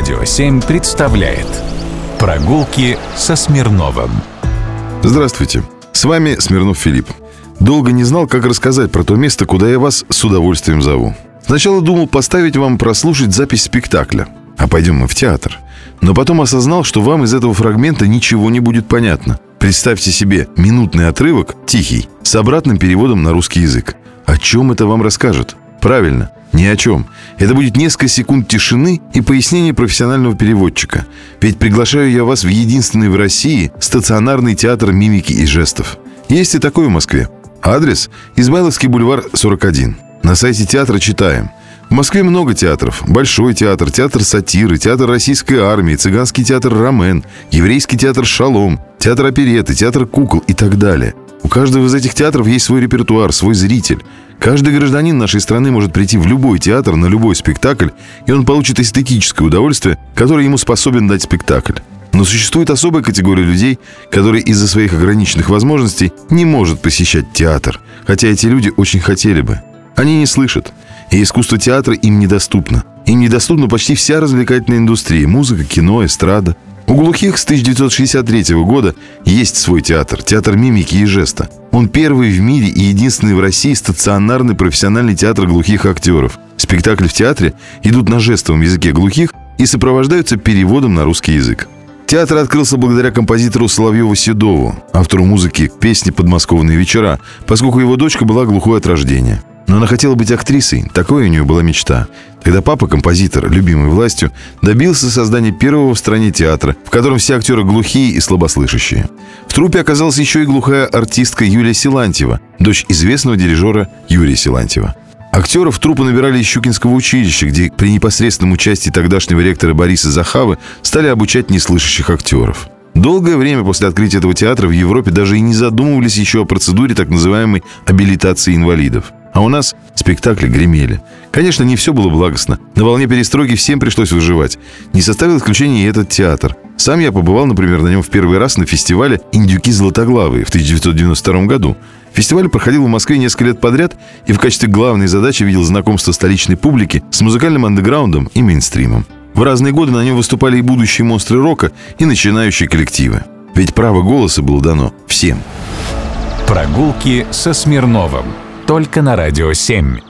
Радио 7 представляет Прогулки со Смирновым Здравствуйте, с вами Смирнов Филипп. Долго не знал, как рассказать про то место, куда я вас с удовольствием зову. Сначала думал поставить вам прослушать запись спектакля, а пойдем мы в театр. Но потом осознал, что вам из этого фрагмента ничего не будет понятно. Представьте себе минутный отрывок, тихий, с обратным переводом на русский язык. О чем это вам расскажет? Правильно, ни о чем. Это будет несколько секунд тишины и пояснение профессионального переводчика. Ведь приглашаю я вас в единственный в России стационарный театр мимики и жестов. Есть и такой в Москве. Адрес – Измайловский бульвар, 41. На сайте театра читаем. В Москве много театров. Большой театр, театр сатиры, театр российской армии, цыганский театр «Ромен», еврейский театр «Шалом», театр опереты, театр кукол и так далее. Каждого из этих театров есть свой репертуар, свой зритель. Каждый гражданин нашей страны может прийти в любой театр, на любой спектакль, и он получит эстетическое удовольствие, которое ему способен дать спектакль. Но существует особая категория людей, которые из-за своих ограниченных возможностей не может посещать театр, хотя эти люди очень хотели бы. Они не слышат, и искусство театра им недоступно. Им недоступна почти вся развлекательная индустрия – музыка, кино, эстрада – у глухих с 1963 года есть свой театр, театр мимики и жеста. Он первый в мире и единственный в России стационарный профессиональный театр глухих актеров. Спектакли в театре идут на жестовом языке глухих и сопровождаются переводом на русский язык. Театр открылся благодаря композитору Соловьеву Седову, автору музыки к песне «Подмосковные вечера», поскольку его дочка была глухой от рождения. Но она хотела быть актрисой, такой у нее была мечта. Тогда папа, композитор, любимый властью, добился создания первого в стране театра, в котором все актеры глухие и слабослышащие. В трупе оказалась еще и глухая артистка Юлия Силантьева, дочь известного дирижера Юрия Силантьева. Актеров труппу набирали из Щукинского училища, где при непосредственном участии тогдашнего ректора Бориса Захавы стали обучать неслышащих актеров. Долгое время после открытия этого театра в Европе даже и не задумывались еще о процедуре так называемой абилитации инвалидов. А у нас спектакли гремели. Конечно, не все было благостно. На волне перестройки всем пришлось выживать. Не составил исключения и этот театр. Сам я побывал, например, на нем в первый раз на фестивале «Индюки золотоглавые» в 1992 году. Фестиваль проходил в Москве несколько лет подряд и в качестве главной задачи видел знакомство столичной публики с музыкальным андеграундом и мейнстримом. В разные годы на нем выступали и будущие монстры рока, и начинающие коллективы. Ведь право голоса было дано всем. Прогулки со Смирновым. Только на Радио 7.